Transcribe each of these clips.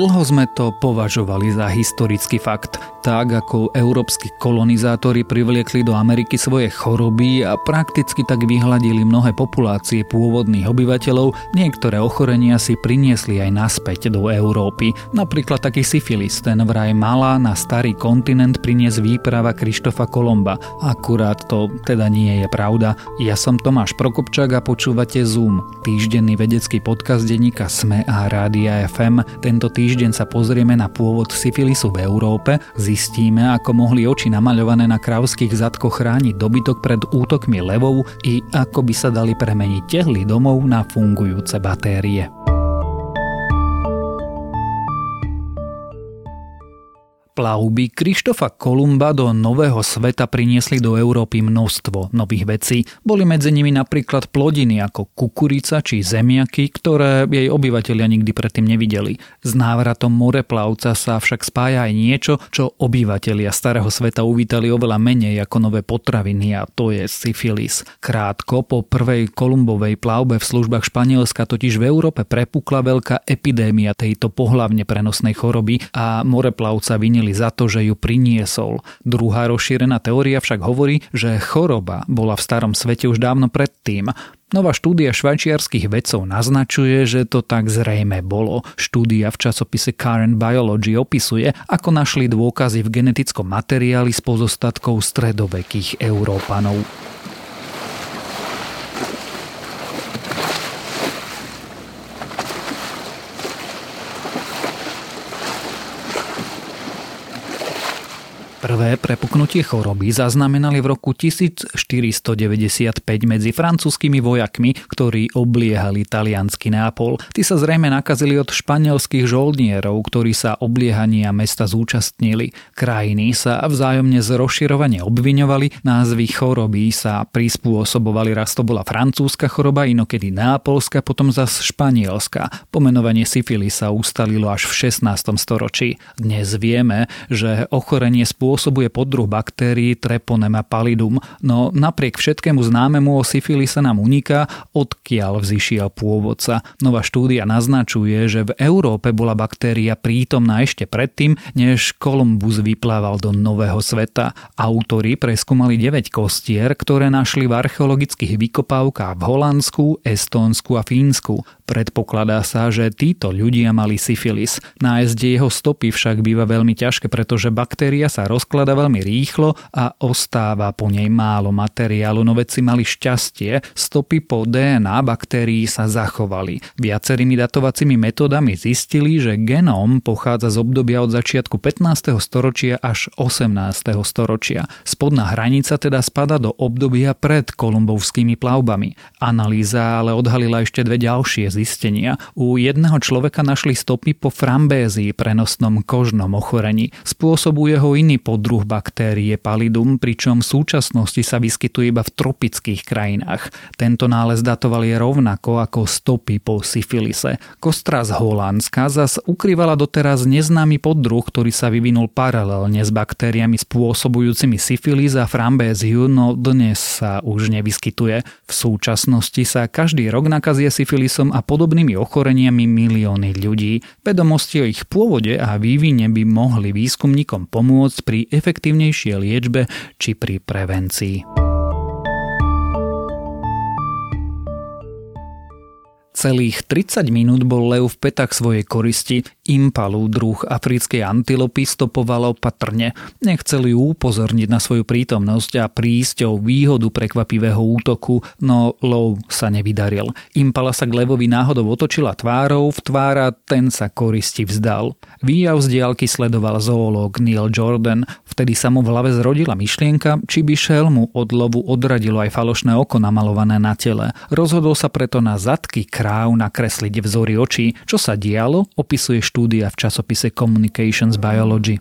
Dlho sme to považovali za historický fakt. Tak ako európsky kolonizátori privliekli do Ameriky svoje choroby a prakticky tak vyhľadili mnohé populácie pôvodných obyvateľov, niektoré ochorenia si priniesli aj naspäť do Európy. Napríklad taký syfilis, ten vraj mala na starý kontinent priniesť výprava Krištofa Kolomba. Akurát to teda nie je pravda. Ja som Tomáš Prokopčák a počúvate Zoom, týždenný vedecký podcast denníka SME a Rádia FM. Tento týždeň sa pozrieme na pôvod syfilisu v Európe, zistíme, ako mohli oči namaľované na krávských zadkoch chrániť dobytok pred útokmi levov i ako by sa dali premeniť tehly domov na fungujúce batérie. Plavby Krištofa Kolumba do Nového sveta priniesli do Európy množstvo nových vecí. Boli medzi nimi napríklad plodiny ako kukurica či zemiaky, ktoré jej obyvateľia nikdy predtým nevideli. S návratom moreplavca sa však spája aj niečo, čo obyvateľia Starého sveta uvítali oveľa menej ako nové potraviny a to je syfilis. Krátko po prvej Kolumbovej plavbe v službách Španielska totiž v Európe prepukla veľká epidémia tejto pohlavne prenosnej choroby a moreplavca vinili obvinili za to, že ju priniesol. Druhá rozšírená teória však hovorí, že choroba bola v starom svete už dávno predtým. Nová štúdia švajčiarských vedcov naznačuje, že to tak zrejme bolo. Štúdia v časopise Current Biology opisuje, ako našli dôkazy v genetickom materiáli z pozostatkov stredovekých Európanov. Prvé prepuknutie choroby zaznamenali v roku 1495 medzi francúzskými vojakmi, ktorí obliehali taliansky Nápol. Tí sa zrejme nakazili od španielských žoldnierov, ktorí sa obliehania mesta zúčastnili. Krajiny sa vzájomne zrozširovane obviňovali, názvy choroby sa prispôsobovali, raz to bola francúzska choroba, inokedy nápolska, potom zas španielska. Pomenovanie syfilisa ustalilo až v 16. storočí. Dnes vieme, že ochorenie spôsobilo spôsobuje poddruh baktérií Treponema pallidum, no napriek všetkému známemu o syfilise nám uniká, odkiaľ vzýšiel pôvodca. Nová štúdia naznačuje, že v Európe bola baktéria prítomná ešte predtým, než Kolumbus vyplával do Nového sveta. Autori preskúmali 9 kostier, ktoré našli v archeologických vykopávkach v Holandsku, Estónsku a Fínsku. Predpokladá sa, že títo ľudia mali syfilis. Nájsť jeho stopy však býva veľmi ťažké, pretože baktéria sa rozklada veľmi rýchlo a ostáva po nej málo materiálu, no vedci mali šťastie, stopy po DNA baktérií sa zachovali. Viacerými datovacími metódami zistili, že genóm pochádza z obdobia od začiatku 15. storočia až 18. storočia. Spodná hranica teda spada do obdobia pred kolumbovskými plavbami. Analýza ale odhalila ešte dve ďalšie zistenia. U jedného človeka našli stopy po frambézii, prenosnom kožnom ochorení. Spôsobuje ho iný podruh baktérie palidum, pričom v súčasnosti sa vyskytuje iba v tropických krajinách. Tento nález datovali rovnako ako stopy po syfilise. Kostra z Holandska zas ukrývala doteraz neznámy poddruh, ktorý sa vyvinul paralelne s baktériami spôsobujúcimi syfilis a frambéziu, no dnes sa už nevyskytuje. V súčasnosti sa každý rok nakazie syfilisom a podobnými ochoreniami milióny ľudí. Vedomosti o ich pôvode a vývine by mohli výskumníkom pomôcť pri efektívnejšej liečbe či pri prevencii. Celých 30 minút bol lev v petách svojej koristi. Impalu, druh africkej antilopy, stopovalo opatrne. Nechceli ju upozorniť na svoju prítomnosť a prísť o výhodu prekvapivého útoku, no lov sa nevydaril. Impala sa k levovi náhodou otočila tvárou, v tvára ten sa koristi vzdal. Výjav z diálky sledoval zoológ Neil Jordan. Vtedy sa mu v hlave zrodila myšlienka, či by šelmu od lovu odradilo aj falošné oko namalované na tele. Rozhodol sa preto na zadky krá správ nakresliť vzory očí. Čo sa dialo, opisuje štúdia v časopise Communications Biology.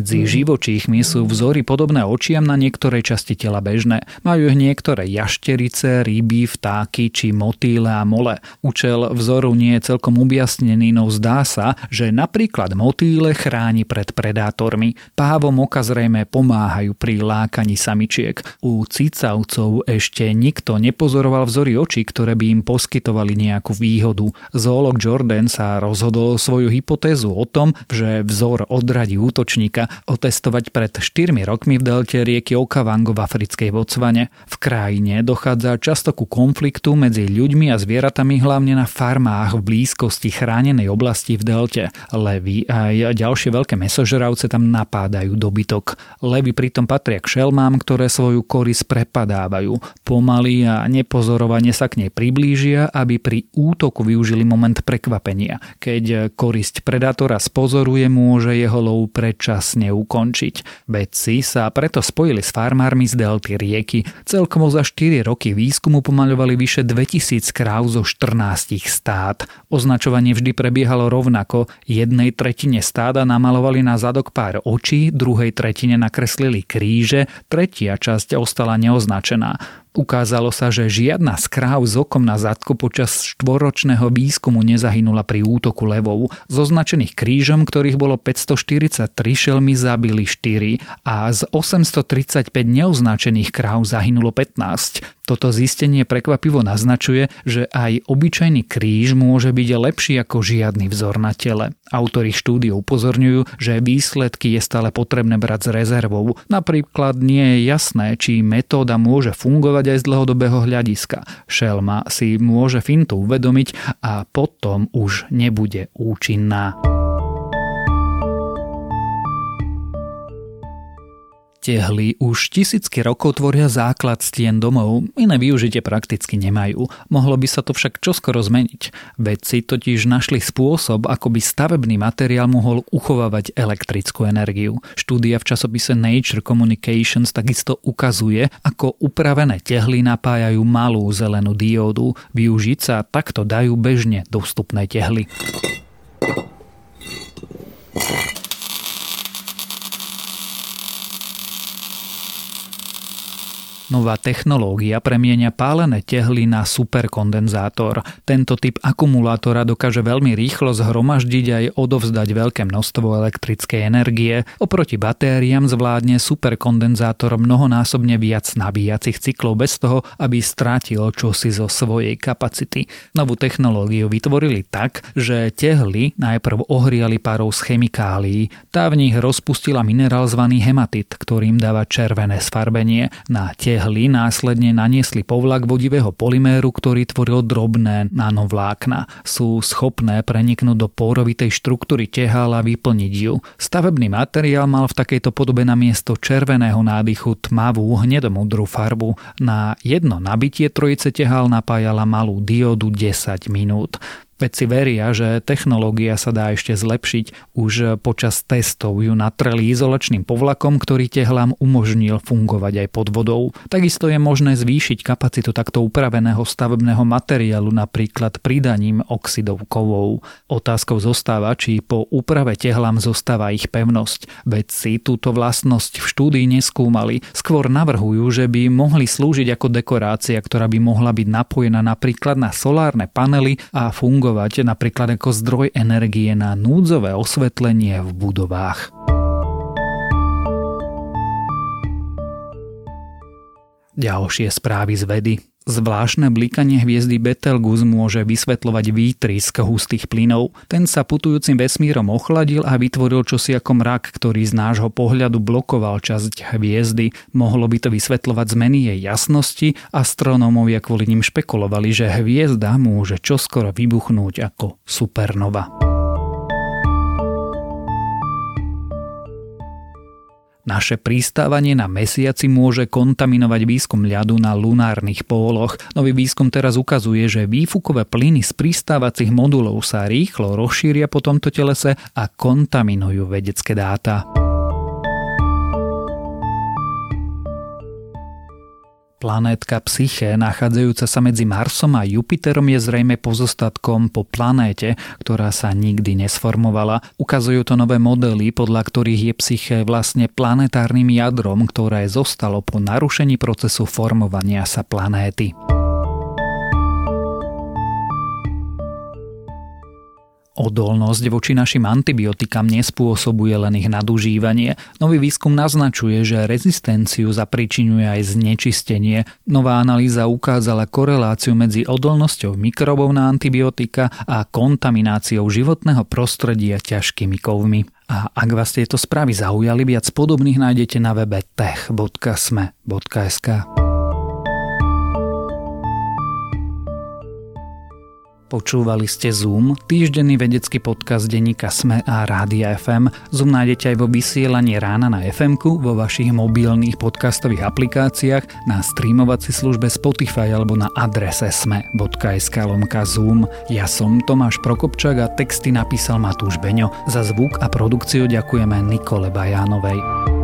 Medzi živočíchmi sú vzory podobné očiam na niektorej časti tela bežné. Majú ich niektoré jašterice, ryby, vtáky či motýle a mole. Účel vzoru nie je celkom objasnený, no zdá sa, že napríklad motýle chráni pred predátormi. Pávom oka zrejme pomáhajú pri lákaní samičiek. U cicavcov ešte nikto nepozoroval vzory očí, ktoré by im poskytovali nejakú výhodu. Zoolog Jordan sa rozhodol svoju hypotézu o tom, že vzor odradí útočníka otestovať pred 4 rokmi v delte rieky Okavango v africkej Botsvane. V krajine dochádza často ku konfliktu medzi ľuďmi a zvieratami hlavne na farmách v blízkosti chránenej oblasti v delte. Levy a ďalšie veľké mesožravce tam napádajú dobytok. Levy pritom patria k šelmám, ktoré svoju koris prepadávajú. Pomaly a nepozorovane sa k nej priblížia, aby pri útoku využili moment prekvapenia. Keď korisť predátora spozoruje, môže jeho lov predčasne ukončiť. Vedci sa preto spojili s farmármi z delty rieky. Celkovo za 4 roky výskumu pomaľovali vyše 2000 kráv zo 14 stát. Označovanie vždy prebiehalo rovnako. Jednej tretine stáda namalovali na zadok pár očí, druhej tretine nakreslili kríže, tretia časť ostala neoznačená. Ukázalo sa, že žiadna z kráv s okom na zadku počas štvoročného výskumu nezahynula pri útoku levov. Z označených krížom, ktorých bolo 543 šelmy, zabili 4 a z 835 neoznačených kráv zahynulo 15. Toto zistenie prekvapivo naznačuje, že aj obyčajný kríž môže byť lepší ako žiadny vzor na tele. Autori štúdie upozorňujú, že výsledky je stále potrebné brať s rezervou. Napríklad nie je jasné, či metóda môže fungovať aj z dlhodobého hľadiska. Šelma si môže fintu uvedomiť a potom už nebude účinná. Tehly už tisícky rokov tvoria základ stien domov, iné využitie prakticky nemajú. Mohlo by sa to však čoskoro zmeniť. Vedci totiž našli spôsob, ako by stavebný materiál mohol uchovávať elektrickú energiu. Štúdia v časopise Nature Communications takisto ukazuje, ako upravené tehly napájajú malú zelenú diódu. Využiť sa takto dajú bežne dostupné tehly. Nová technológia premienia pálené tehly na superkondenzátor. Tento typ akumulátora dokáže veľmi rýchlo zhromaždiť aj odovzdať veľké množstvo elektrickej energie. Oproti batériám zvládne superkondenzátor mnohonásobne viac nabíjacích cyklov bez toho, aby strátil čosi zo svojej kapacity. Novú technológiu vytvorili tak, že tehly najprv ohriali párov z chemikálií. Tá v nich rozpustila minerál zvaný hematit, ktorým dáva červené sfarbenie. Na tehly tehly následne naniesli povlak vodivého polyméru, ktorý tvoril drobné nanovlákna. Sú schopné preniknúť do porovitej štruktúry tehál a vyplniť ju. Stavebný materiál mal v takejto podobe na miesto červeného nádychu tmavú hnedomudrú farbu. Na jedno nabitie trojice tehál napájala malú diodu 10 minút. Vedci veria, že technológia sa dá ešte zlepšiť. Už počas testov ju natreli izolačným povlakom, ktorý tehlám umožnil fungovať aj pod vodou. Takisto je možné zvýšiť kapacitu takto upraveného stavebného materiálu napríklad pridaním oxidov kovov. Otázkou zostáva, či po úprave tehlám zostáva ich pevnosť. Vedci túto vlastnosť v štúdii neskúmali, skôr navrhujú, že by mohli slúžiť ako dekorácia, ktorá by mohla byť napojená napríklad na solárne panely a fungovať fungovať napríklad ako zdroj energie na núdzové osvetlenie v budovách. Ďalšie správy z vedy. Zvláštne blikanie hviezdy Betelgeuse môže vysvetľovať výtrysk hustých plynov. Ten sa putujúcim vesmírom ochladil a vytvoril čosi ako mrak, ktorý z nášho pohľadu blokoval časť hviezdy. Mohlo by to vysvetľovať zmeny jej jasnosti. Astronómovia kvôli ním špekulovali, že hviezda môže čoskoro vybuchnúť ako supernova. Naše pristávanie na mesiaci môže kontaminovať výskum ľadu na lunárnych póloch. Nový výskum teraz ukazuje, že výfukové plyny z pristávacích modulov sa rýchlo rozšíria po tomto telese a kontaminujú vedecké dáta. Planétka Psyche, nachádzajúca sa medzi Marsom a Jupiterom, je zrejme pozostatkom po planéte, ktorá sa nikdy nesformovala. Ukazujú to nové modely, podľa ktorých je Psyche vlastne planetárnym jadrom, ktoré zostalo po narušení procesu formovania sa planéty. Odolnosť voči našim antibiotikám nespôsobuje len ich nadužívanie. Nový výskum naznačuje, že rezistenciu zapričinuje aj znečistenie. Nová analýza ukázala koreláciu medzi odolnosťou mikrobov na antibiotika a kontamináciou životného prostredia ťažkými kovmi. A ak vás tieto správy zaujali, viac podobných nájdete na webe tech.sme.sk. Počúvali ste Zoom, týždenný vedecký podcast denníka Sme a Rádia FM. Zoom nájdete aj vo vysielaní rána na fm vo vašich mobilných podcastových aplikáciách, na streamovací službe Spotify alebo na adrese sme.sk lomka Zoom. Ja som Tomáš Prokopčák a texty napísal Matúš Beňo. Za zvuk a produkciu ďakujeme Nikole Bajánovej.